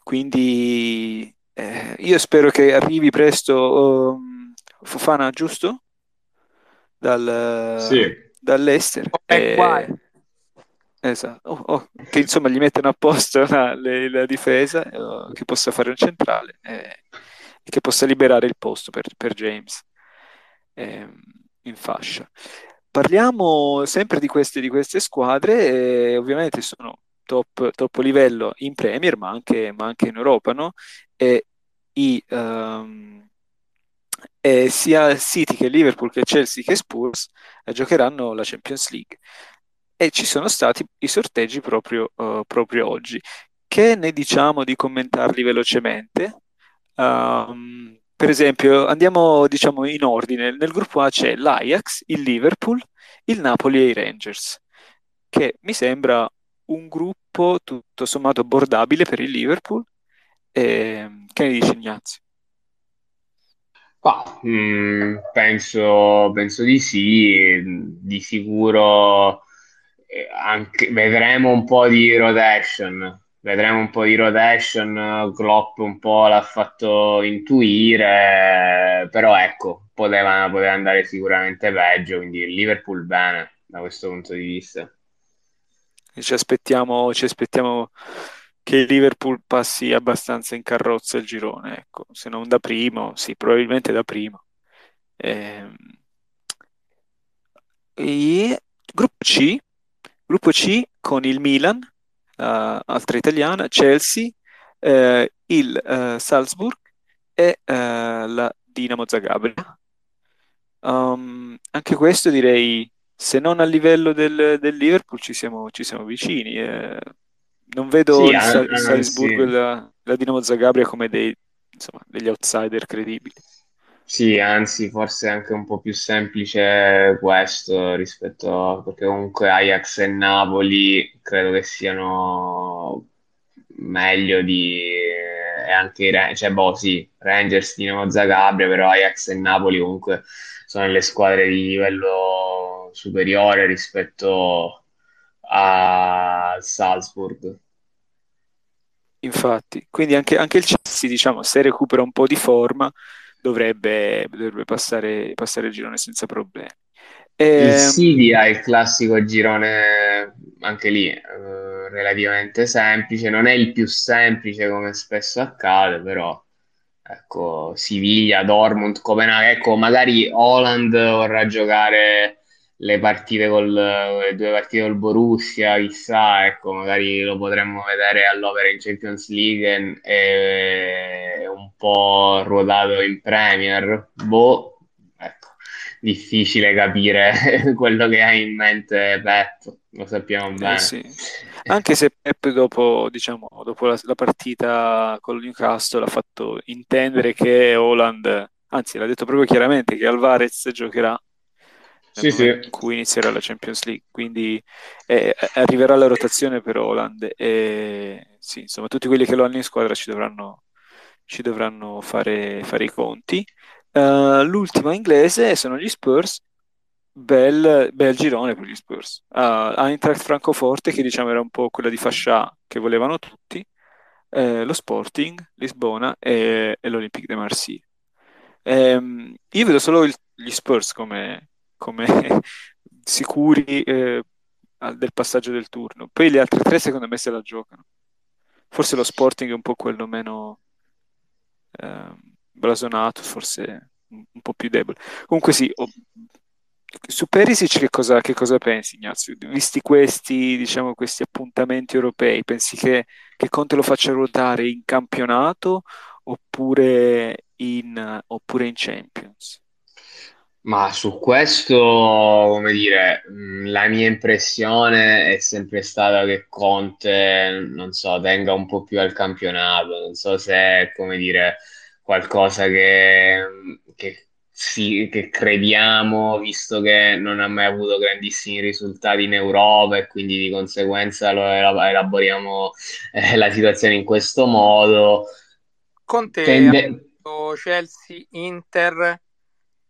quindi eh, io spero che arrivi presto um, Fofana, giusto? Dal, Sì. dall'Ester. O Maguire. Esatto, Oh, oh, che insomma gli mettono a posto la, la difesa, eh, che possa fare un centrale eh, e che possa liberare il posto per, per James ehm, in fascia. Parliamo sempre di queste, di queste squadre, ovviamente sono top, top livello in Premier, ma anche, ma anche in Europa, no? E i, ehm, e sia City che Liverpool che Chelsea che Spurs eh, giocheranno la Champions League e ci sono stati i sorteggi proprio, eh, proprio oggi. Che ne diciamo di commentarli velocemente? Um, per esempio, andiamo diciamo in ordine. Nel gruppo A c'è l'Ajax, il Liverpool, il Napoli e i Rangers, che mi sembra un gruppo tutto sommato abbordabile per il Liverpool. E, che ne dici Ignazio? Ma, mh, penso, penso di sì, di sicuro eh, anche, vedremo un po' di rotation, vedremo un po' di rotation, Klopp un po' l'ha fatto intuire, però ecco, poteva, poteva andare sicuramente peggio, quindi Liverpool bene da questo punto di vista. Ci aspettiamo, ci aspettiamo che il Liverpool passi abbastanza in carrozza il girone, ecco, se non da primo, sì, probabilmente da primo. Ehm, e gruppo C, gruppo C con il Milan, altra italiana, Chelsea, eh, il eh, Salzburg e eh, la Dinamo Zagabria. Um, anche questo direi, se non a livello del, del Liverpool, ci siamo, ci siamo vicini. eh. non vedo Sì, il, Sa- an- il Salzburgo e anzi, la, la Dinamo Zagabria come dei, insomma, degli outsider credibili. Sì, anzi, forse è anche un po' più semplice questo rispetto a, perché comunque Ajax e Napoli credo che siano meglio di e anche i Ra- cioè, boh, sì, Rangers, Dinamo Zagabria, però Ajax e Napoli comunque sono le squadre di livello superiore rispetto al Salzburg. Infatti, quindi anche, anche il Chelsea, diciamo, se recupera un po' di forma, dovrebbe, dovrebbe passare, passare il girone senza problemi. Il Ehm, City ha il classico girone, anche lì, eh, relativamente semplice, non è il più semplice come spesso accade, però ecco, Siviglia, Dortmund, Copenaghen, ecco, magari Holland vorrà giocare le partite col, le due partite col Borussia, chissà, ecco, magari lo potremmo vedere all'opera in Champions League e, e un po' ruotato in Premier. Boh, ecco, difficile capire quello che ha in mente Pep, lo sappiamo eh, bene. sì. Anche se Pep dopo, diciamo, dopo la, la partita con il Newcastle ha fatto intendere che Holland, anzi l'ha detto proprio chiaramente, che Alvarez giocherà sì, sì. in cui inizierà la Champions League, quindi eh, arriverà la rotazione per Holland e sì, insomma tutti quelli che lo hanno in squadra ci dovranno, ci dovranno fare, fare, i conti. Uh, l'ultima inglese sono gli Spurs, bel, bel girone per gli Spurs. Uh, Eintracht Francoforte che diciamo era un po' quella di fascia che volevano tutti, eh, lo Sporting, Lisbona e, e l'Olympique de Marseille. Um, io vedo solo il, gli Spurs come, come sicuri eh, del passaggio del turno. Poi le altre tre secondo me se la giocano. Forse lo Sporting è un po' quello meno eh, blasonato, forse un, po' più debole. Comunque sì, oh, su Perisic che cosa, che cosa, pensi Ignazio? Visti questi, diciamo, questi appuntamenti europei, pensi che, che Conte lo faccia ruotare in campionato oppure in, oppure in Champions? Ma su questo, come dire, mm, la mia impressione è sempre stata che Conte, non so, tenga un po' più al campionato, non so se è, come dire, qualcosa che, che, sì, che crediamo, visto che non ha mai avuto grandissimi risultati in Europa e quindi di conseguenza lo elaboriamo eh, la situazione in questo modo. Conte Tende... Chelsea, Inter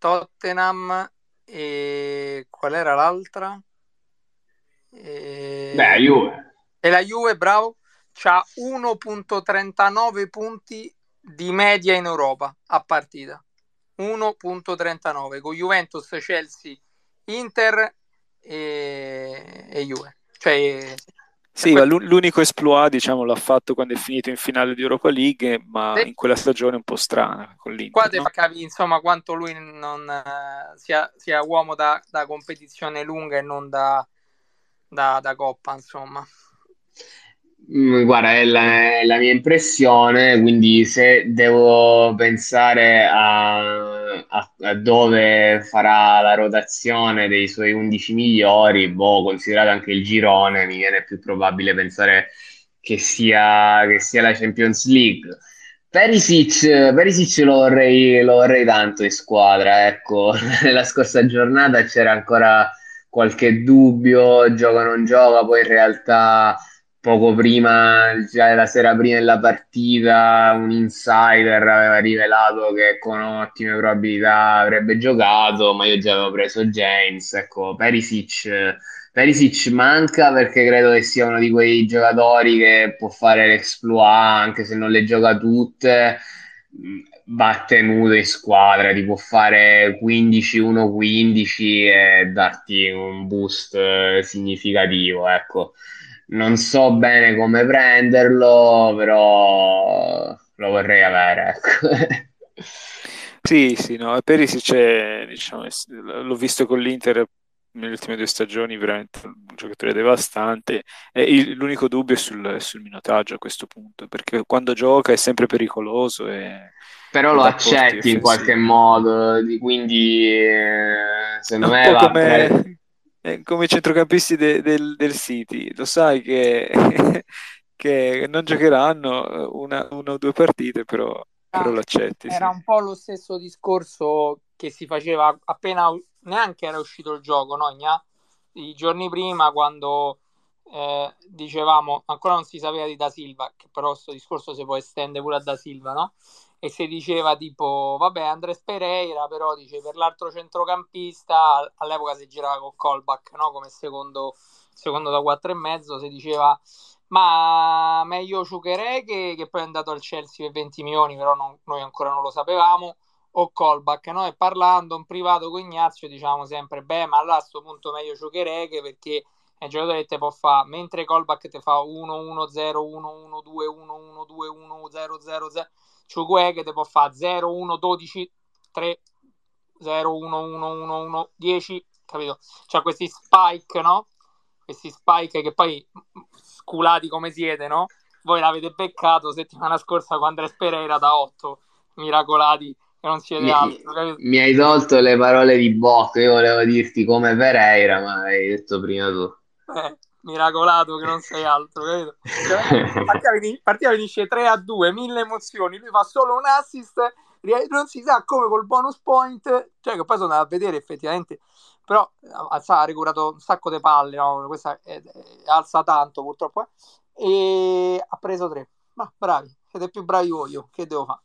Tottenham e qual era l'altra? E... Beh, Juve. E la Juve, bravo, ha 1.39 punti di media in Europa a partita. 1.39 con Juventus, Chelsea, Inter e, e Juve. Cioè, sì, ma l'unico esploit, diciamo, l'ha fatto quando è finito in finale di Europa League, ma sì. in quella stagione un po' strana con l'Inter. Qua no? capire, insomma, quanto lui non, uh, sia, sia, uomo da, da, competizione lunga e non da, da, da coppa, insomma. Mm, guarda, è la, è la, mia impressione, quindi se devo pensare a, a, a, dove farà la rotazione dei suoi 11 migliori, boh, considerato anche il girone, mi viene più probabile pensare che sia, che sia la Champions League. Perisic, Perisic lo, vorrei, lo vorrei tanto in squadra, ecco, nella scorsa giornata c'era ancora qualche dubbio, gioca o non gioca, poi in realtà poco prima, già la sera prima della partita, un insider aveva rivelato che con ottime probabilità avrebbe giocato, ma io già avevo preso James. Ecco, Perisic, Perisic manca perché credo che sia uno di quei giocatori che può fare l'exploit anche se non le gioca tutte. Batte nudo in squadra, ti può fare 15-1-15 e darti un boost significativo. Ecco non so bene come prenderlo, però lo vorrei avere. Ecco. sì, sì, no, Perisic diciamo, l'ho visto con l'Inter nelle ultime due stagioni, veramente un giocatore devastante. E l'unico dubbio è sul, sul minutaggio a questo punto, perché quando gioca è sempre pericoloso. E, però lo accetti in qualche modo, quindi eh, secondo me va come, eh, come centrocampisti de- del, del City, lo sai che, che non giocheranno eh, una, una, o due partite, però, ah, però l'accetti. Era sì. un po' lo stesso discorso che si faceva appena neanche era uscito il gioco, no? I giorni prima, quando eh, dicevamo ancora non si sapeva di Da Silva, che però questo discorso si può estendere pure a Da Silva, no? E si diceva tipo vabbè Andres Pereira però dice per l'altro centrocampista all'epoca si girava con Colback no? come secondo, secondo da quattro e mezzo si diceva ma meglio Ciucherè che, che, poi è andato al Chelsea per 20 milioni però non, noi ancora non lo sapevamo o Colback no? e parlando in privato con Ignazio diciamo sempre beh ma allora a questo punto meglio Ciucherè perché è giocatore che te può fare mentre Colback ti fa 1-1-0 1-1-2 1-1-2 1-0-0-0 Chugue che ti può fare 0, 1, 12, 3, 0, 1, 1, 1, 1, 10, capito? C'ha questi spike, no? Questi spike che poi sculati come siete, no? Voi l'avete beccato settimana scorsa con Andres Pereira da 8, miracolati che non siete Mi, altro, capito? mi hai tolto le parole di bocca, io volevo dirti come Pereira, ma hai detto prima tu. Eh, miracolato che non sei altro, capito? Cioè, partita, partita finisce 3 a 2, mille emozioni, lui fa solo un assist, non si sa come col bonus point, cioè che poi sono andato a vedere effettivamente, però ha recuperato un sacco di palle, no? questa è, è, alza tanto purtroppo, eh? e ha preso 3. Ma bravi, siete più bravi voi, io, che devo fare?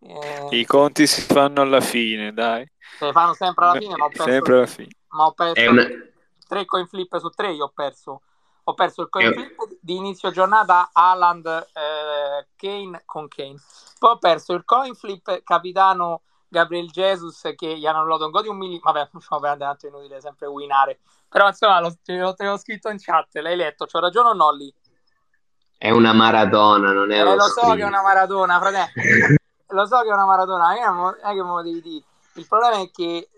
Eh... I conti si fanno alla fine, dai. Si fanno sempre alla fine, ma ho perso, sempre alla fine. Ma ho perso una... 3 coin flip su 3, io ho perso ho perso il coin flip di inizio giornata Aland eh, Kane con Kane. Poi ho perso il coin flip capitano Gabriel Jesus che gli hanno annullato un gol di un millimetro. Vabbè, facciamo per tanto inutile sempre winare. Però insomma, lo, te, lo, te l'ho scritto in chat, l'hai letto, c'ho ragione o no lì? È una maratona, non è eh, lo so che è una maratona, fratello. lo so che è una maratona, non è che me lo devi dire. Il problema è che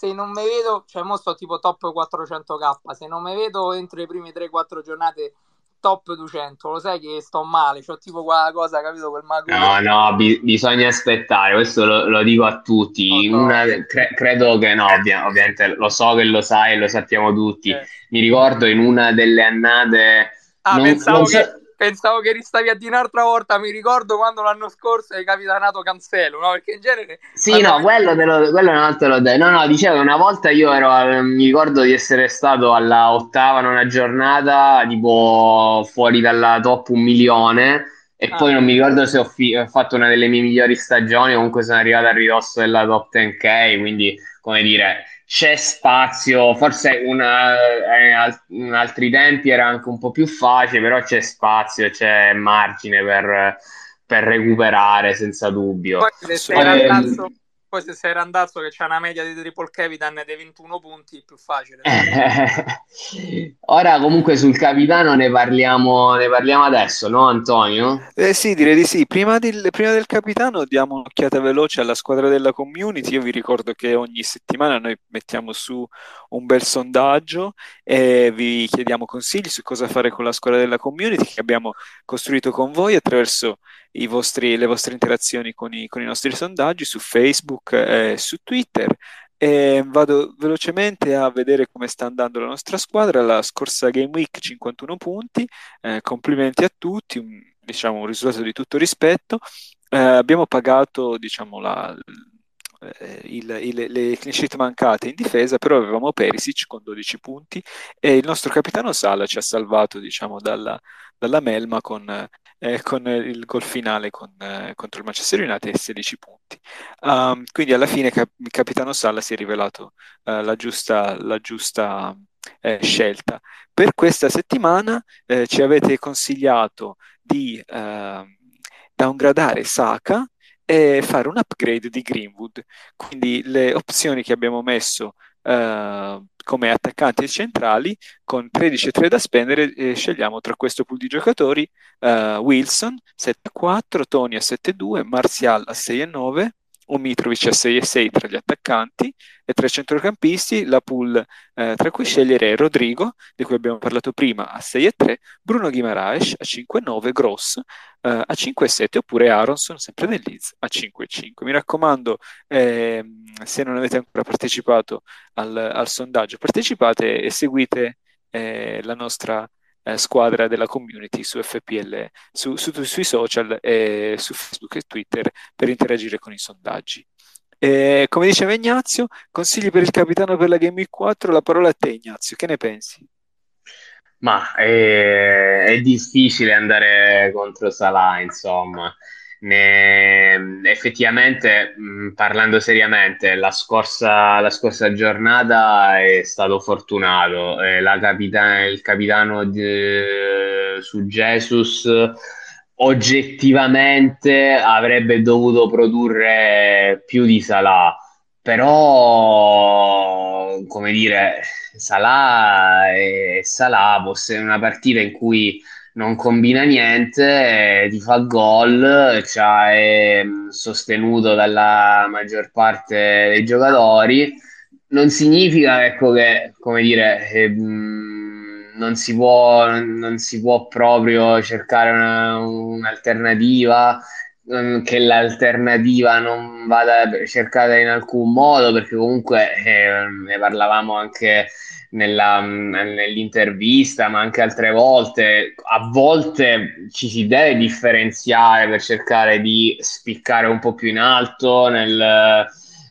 se non mi vedo, cioè mo sto tipo top 400k, se non mi vedo entro le prime 3-4 giornate top 200, lo sai che sto male, c'ho tipo quella cosa, capito, quel mago. No, no, bi- bisogna aspettare, questo lo, lo dico a tutti, oh, no. Una, cre- credo che no, ovvia- ovviamente lo so che lo sai lo sappiamo tutti, eh. mi ricordo in una delle annate... Ah, non, pensavo non so... che pensavo che ristavi a dire un'altra volta. Mi ricordo quando l'anno scorso hai capitanato Cancelo, no? Perché in genere. Sì, no, quello, te lo, quello non te lo dai. No, no, dicevo che una volta io ero. Mi ricordo di essere stato alla ottava, nona giornata, tipo fuori dalla top un milione. E ah. poi non mi ricordo se ho, fi- ho, fatto una delle mie migliori stagioni. Comunque sono arrivato a ridosso della top 10k. Quindi, come dire, c'è spazio, forse una, eh, in altri tempi era anche un po' più facile, però c'è spazio, c'è margine per, per recuperare senza dubbio. Poi se randazzo, poi se sei randazzo che c'è una media di triple capitan dei 21 punti, è più facile. Ora comunque sul capitano ne parliamo, ne parliamo adesso, no Antonio? Eh sì, direi di sì. Prima, di, prima del capitano diamo un'occhiata veloce alla squadra della community. Io vi ricordo che ogni settimana noi mettiamo su un bel sondaggio e vi chiediamo consigli su cosa fare con la squadra della community che abbiamo costruito con voi attraverso vostri, le vostre interazioni con i, con i, nostri sondaggi su Facebook e su Twitter. E vado velocemente a vedere come sta andando la nostra squadra. La scorsa Game Week 51 punti, eh, complimenti a tutti, un, diciamo un risultato di tutto rispetto. Eh, abbiamo pagato diciamo, la, eh, il, il, le clean sheet mancate in difesa, però avevamo Perisic con 12 punti e il nostro capitano Sala ci ha salvato diciamo, dalla, dalla melma con eh, con il gol finale con, eh, contro il Manchester United e 16 punti. Um, quindi alla fine cap- il capitano Salla si è rivelato uh, la giusta, la giusta eh, scelta. Per questa settimana eh, ci avete consigliato di uh, downgradare Saka e fare un upgrade di Greenwood. Quindi le opzioni che abbiamo messo uh, come attaccanti centrali con 13-3 da spendere eh, scegliamo tra questo pool di giocatori uh, Wilson 7-4, Tony a 7-2, Martial a 6-9 o Mitrovic a 6 e 6 tra gli attaccanti e tra i centrocampisti la pool eh, tra cui scegliere Rodrigo, di cui abbiamo parlato prima, a 6 e 3, Bruno Guimaraes a 5 e 9, Gross eh, a 5 e 7 oppure Aronson, sempre del Leeds, a 5 e 5. Mi raccomando, eh, se non avete ancora partecipato al, al sondaggio, partecipate e seguite eh, la nostra eh, squadra della community su FPL, su, su, sui social e su Facebook e Twitter per interagire con i sondaggi. E, come diceva Ignazio, consigli per il capitano per la Game Week 4, la parola a te Ignazio, che ne pensi? Ma è, è difficile andare contro Salah, insomma. Ne, effettivamente, mh, parlando seriamente, la scorsa, la scorsa, giornata è stato fortunato. Eh, capita- il capitano di, su Jesus oggettivamente avrebbe dovuto produrre più di Salah, però, come dire, Salah è Salah, una partita in cui non combina niente, ti fa gol, cioè, è sostenuto dalla maggior parte dei giocatori. Non significa ecco, che, come dire, che, mh, non, si può, non si può proprio cercare una, un'alternativa, che l'alternativa non vada cercata in alcun modo, perché comunque eh, ne parlavamo anche nella, nell'intervista, ma anche altre volte, a volte ci si deve differenziare per cercare di spiccare un po' più in alto nel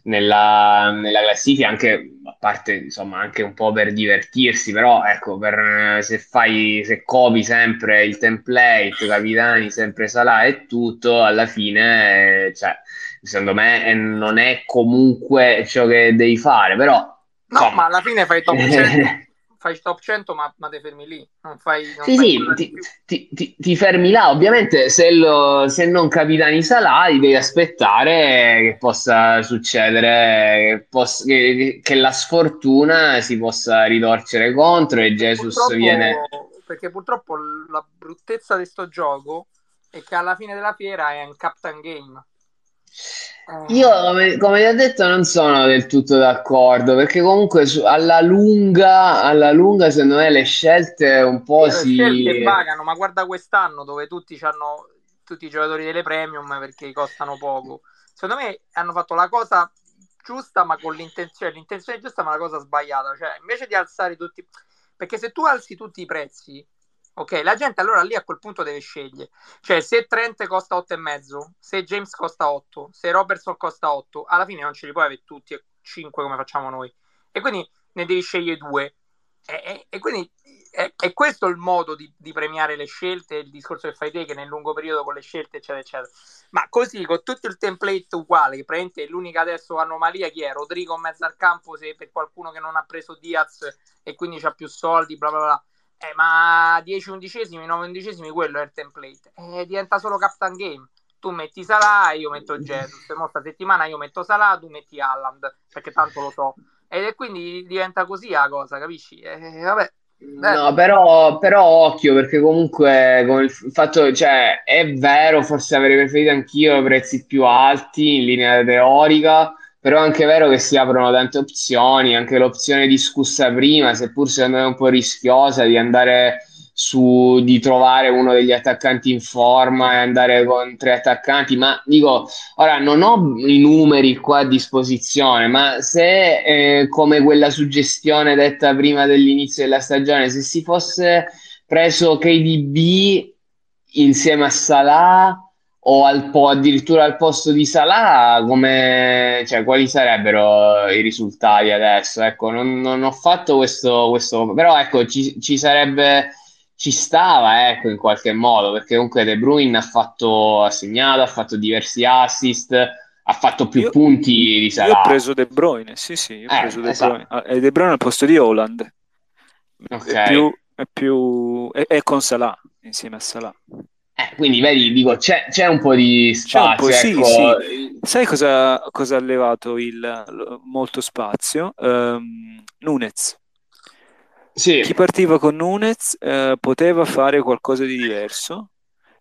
nella, nella classifica, anche a parte insomma anche un po' per divertirsi, però ecco, per, se fai, se copi sempre il template, capitani sempre Salah e tutto, alla fine, eh, cioè, secondo me eh, non è comunque ciò che devi fare, però... No, insomma, ma alla fine fai top 100 fai top 100 ma, ma te fermi lì, non fai... Non sì, fai sì, ti, ti, ti, fermi là, ovviamente se, lo, se non capitani Salah devi aspettare che possa succedere, che, possa, che, che, la sfortuna si possa ritorcere contro e Jesus purtroppo, viene... Perché purtroppo la bruttezza di sto gioco è che alla fine della fiera è un captain game io, come, come, ti ho detto, non sono del tutto d'accordo perché comunque su, alla, lunga, alla lunga, secondo me, le scelte un po' le si. scelte pagano, ma guarda quest'anno dove tutti hanno tutti i giocatori delle premium perché costano poco. Secondo me hanno fatto la cosa giusta, ma con l'intenzione, l'intenzione giusta, ma la cosa sbagliata. Cioè, invece di alzare tutti, perché se tu alzi tutti i prezzi Ok, la gente allora lì a quel punto deve scegliere. Cioè, se Trent costa 8,5, se James costa 8, se Robertson costa 8, alla fine non ce li puoi avere tutti e 5 come facciamo noi. E quindi ne devi scegliere due. E, e, e quindi è, è, questo il modo di, di, premiare le scelte, il discorso che fai te, che nel lungo periodo con le scelte, eccetera, eccetera. Ma così, con tutto il template uguale, che praticamente l'unica adesso anomalia chi è? Rodrigo in mezzo al campo, se per qualcuno che non ha preso Diaz e quindi ha più soldi, bla bla bla eh, ma 10 undicesimi, 9 undicesimi, quello è il template. Eh, diventa solo Captain Game. Tu metti Salah, io metto Jesus. Se questa settimana io metto Salah, tu metti Alland, perché tanto lo so. E quindi diventa così la cosa, capisci? Eh, vabbè. No, però, però, occhio perché comunque con il fatto, cioè, è vero, forse avrei preferito anch'io prezzi più alti in linea teorica, però è anche vero che si aprono tante opzioni, anche l'opzione discussa prima, seppur secondo me un po' rischiosa, di andare su, di trovare uno degli attaccanti in forma e andare con tre attaccanti, ma dico, ora non ho i numeri qua a disposizione, ma se eh, come quella suggestione detta prima dell'inizio della stagione, se si fosse preso KDB insieme a Salah o al po- addirittura al posto di Salah, come, cioè, quali sarebbero i risultati adesso? Ecco, non, non ho fatto questo, questo, però ecco, ci, ci, sarebbe, ci stava, ecco, in qualche modo, perché comunque De Bruyne ha fatto, ha segnato, ha fatto diversi assist, ha fatto più io, punti di Salah. Io ho preso De Bruyne, sì sì, io ho eh, preso De esatto. Bruyne. Ah, e De Bruyne al posto di Holland. Okay. È più, è più, è, è con Salah, insieme a Salah. Eh, quindi vedi, dico, c'è, c'è, un po' di spazio. Po', ecco. sì, sì. Sai cosa, cosa, ha levato il, molto spazio? Um, Nunez. Sì. Chi partiva con Nunez eh, poteva fare qualcosa di diverso,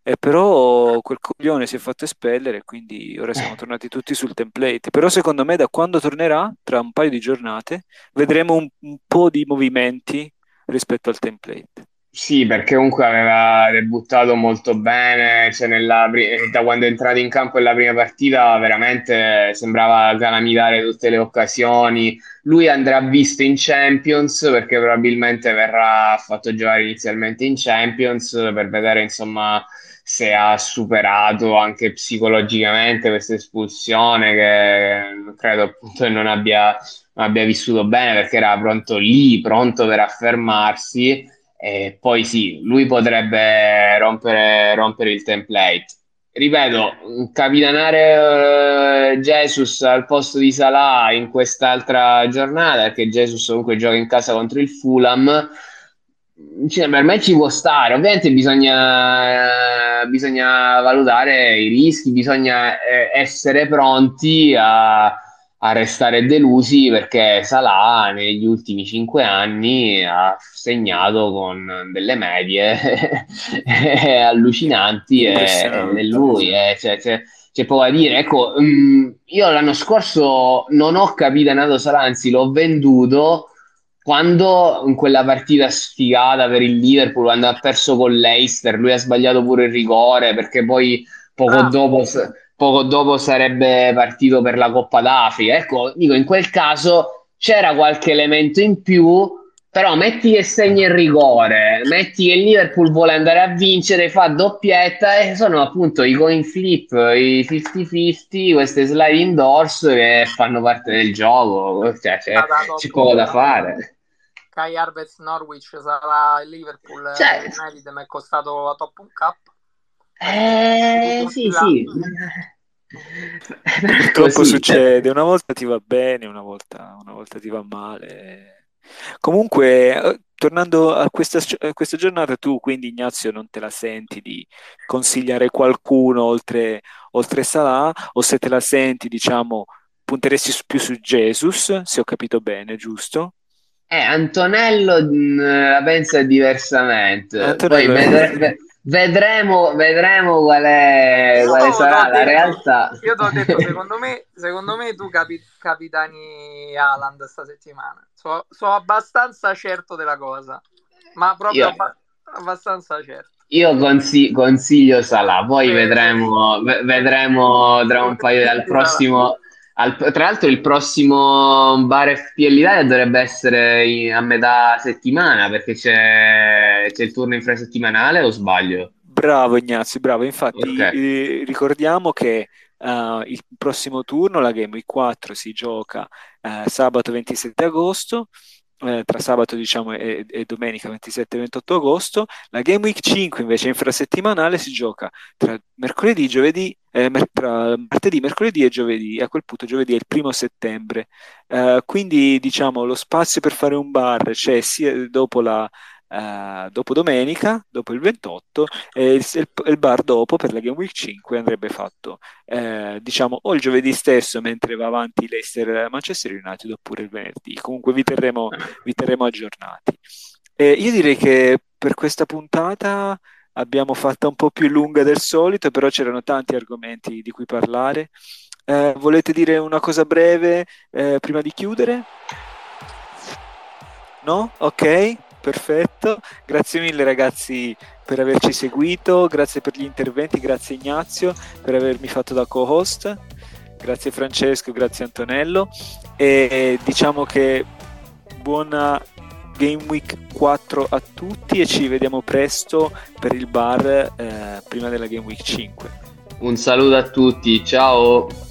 e però quel coglione si è fatto espellere quindi ora siamo tornati tutti sul template. Però secondo me da quando tornerà, tra un paio di giornate, vedremo un, un po' di movimenti rispetto al template. Sì, perché comunque aveva debuttato molto bene, cioè nella, da quando è entrato in campo nella prima partita veramente sembrava calamitare tutte le occasioni. Lui andrà visto in Champions perché probabilmente verrà fatto giocare inizialmente in Champions per vedere insomma se ha superato anche psicologicamente questa espulsione che credo appunto non abbia, non abbia vissuto bene perché era pronto lì, pronto per affermarsi e poi sì, lui potrebbe rompere, rompere il template. Ripeto, capitanare uh, Jesus al posto di Salah in quest'altra giornata, perché Jesus comunque gioca in casa contro il Fulham, cioè, per me ci può stare. Ovviamente bisogna, uh, bisogna valutare i rischi, bisogna eh, essere pronti a a restare delusi perché Salah negli ultimi cinque anni ha segnato con delle medie allucinanti e, e lui eh, cioè, cioè, c'è poco da dire. Ecco, um, io l'anno scorso non ho capito Nato Sala, anzi l'ho venduto quando in quella partita sfigata per il Liverpool, quando ha perso con l'Eister, lui ha sbagliato pure il rigore perché poi poco, ah. dopo, poco dopo sarebbe partito per la Coppa d'Africa. Ecco, dico, in quel caso c'era qualche elemento in più, però metti che segna il rigore, metti che il Liverpool vuole andare a vincere, fa doppietta e sono appunto i coin flip, i 50-50, queste sliding doors che fanno parte del gioco, cioè, c'è, c'è poco da fare. Kai Harvest Norwich sarà il Liverpool cioè, United mi è costato a top un cap eh sì sì. Purtroppo. Succede una volta ti va bene una volta, una volta ti va male. Comunque eh, tornando a questa, a questa, giornata tu quindi Ignazio non te la senti di consigliare qualcuno oltre, oltre Salah? O se te la senti diciamo punteresti più su Jesus se ho capito bene giusto? Eh, Antonello mh, mm, la pensa diversamente. Antonello... Poi vedremo, vedremo qual, è, quale no, sarà la detto, realtà. Io ti ho detto, secondo me, secondo me tu capi- capitani Alan sta settimana. Sono so abbastanza certo della cosa, ma proprio abba- abbastanza certo. Io consi- consiglio Salah, poi eh, vedremo, v- vedremo tra un paio dal prossimo al, tra l'altro il prossimo bar FPL Italia dovrebbe essere in, a metà settimana perché c'è, c'è il turno infrasettimanale o sbaglio? Bravo Ignazio, bravo. Infatti okay. eh, ricordiamo che uh, il prossimo turno, la Game Week 4, si gioca uh, sabato 27 agosto eh, tra sabato diciamo, e, e domenica 27-28 agosto. La Game Week 5 invece infrasettimanale si gioca tra mercoledì, giovedì, eh, mer- tra martedì, mercoledì e giovedì. A quel punto giovedì è il primo settembre. Eh, quindi diciamo lo spazio per fare un bar c'è sia dopo la Uh, dopo domenica, dopo il 28, e il, il, il, bar dopo per la Game Week 5 andrebbe fatto uh, diciamo o il giovedì stesso mentre va avanti Leicester Manchester United oppure il venerdì. Comunque vi terremo, vi terremo aggiornati. E io direi che per questa puntata abbiamo fatta un po' più lunga del solito, però c'erano tanti argomenti di cui parlare. Uh, volete dire una cosa breve prima di chiudere? No? Ok perfetto. Grazie mille ragazzi per averci seguito, grazie per gli interventi, grazie Ignazio per avermi fatto da co-host, grazie Francesco, grazie Antonello e diciamo che buona Game Week 4 a tutti e ci vediamo presto per il bar eh, prima della Game Week 5. Un saluto a tutti, ciao!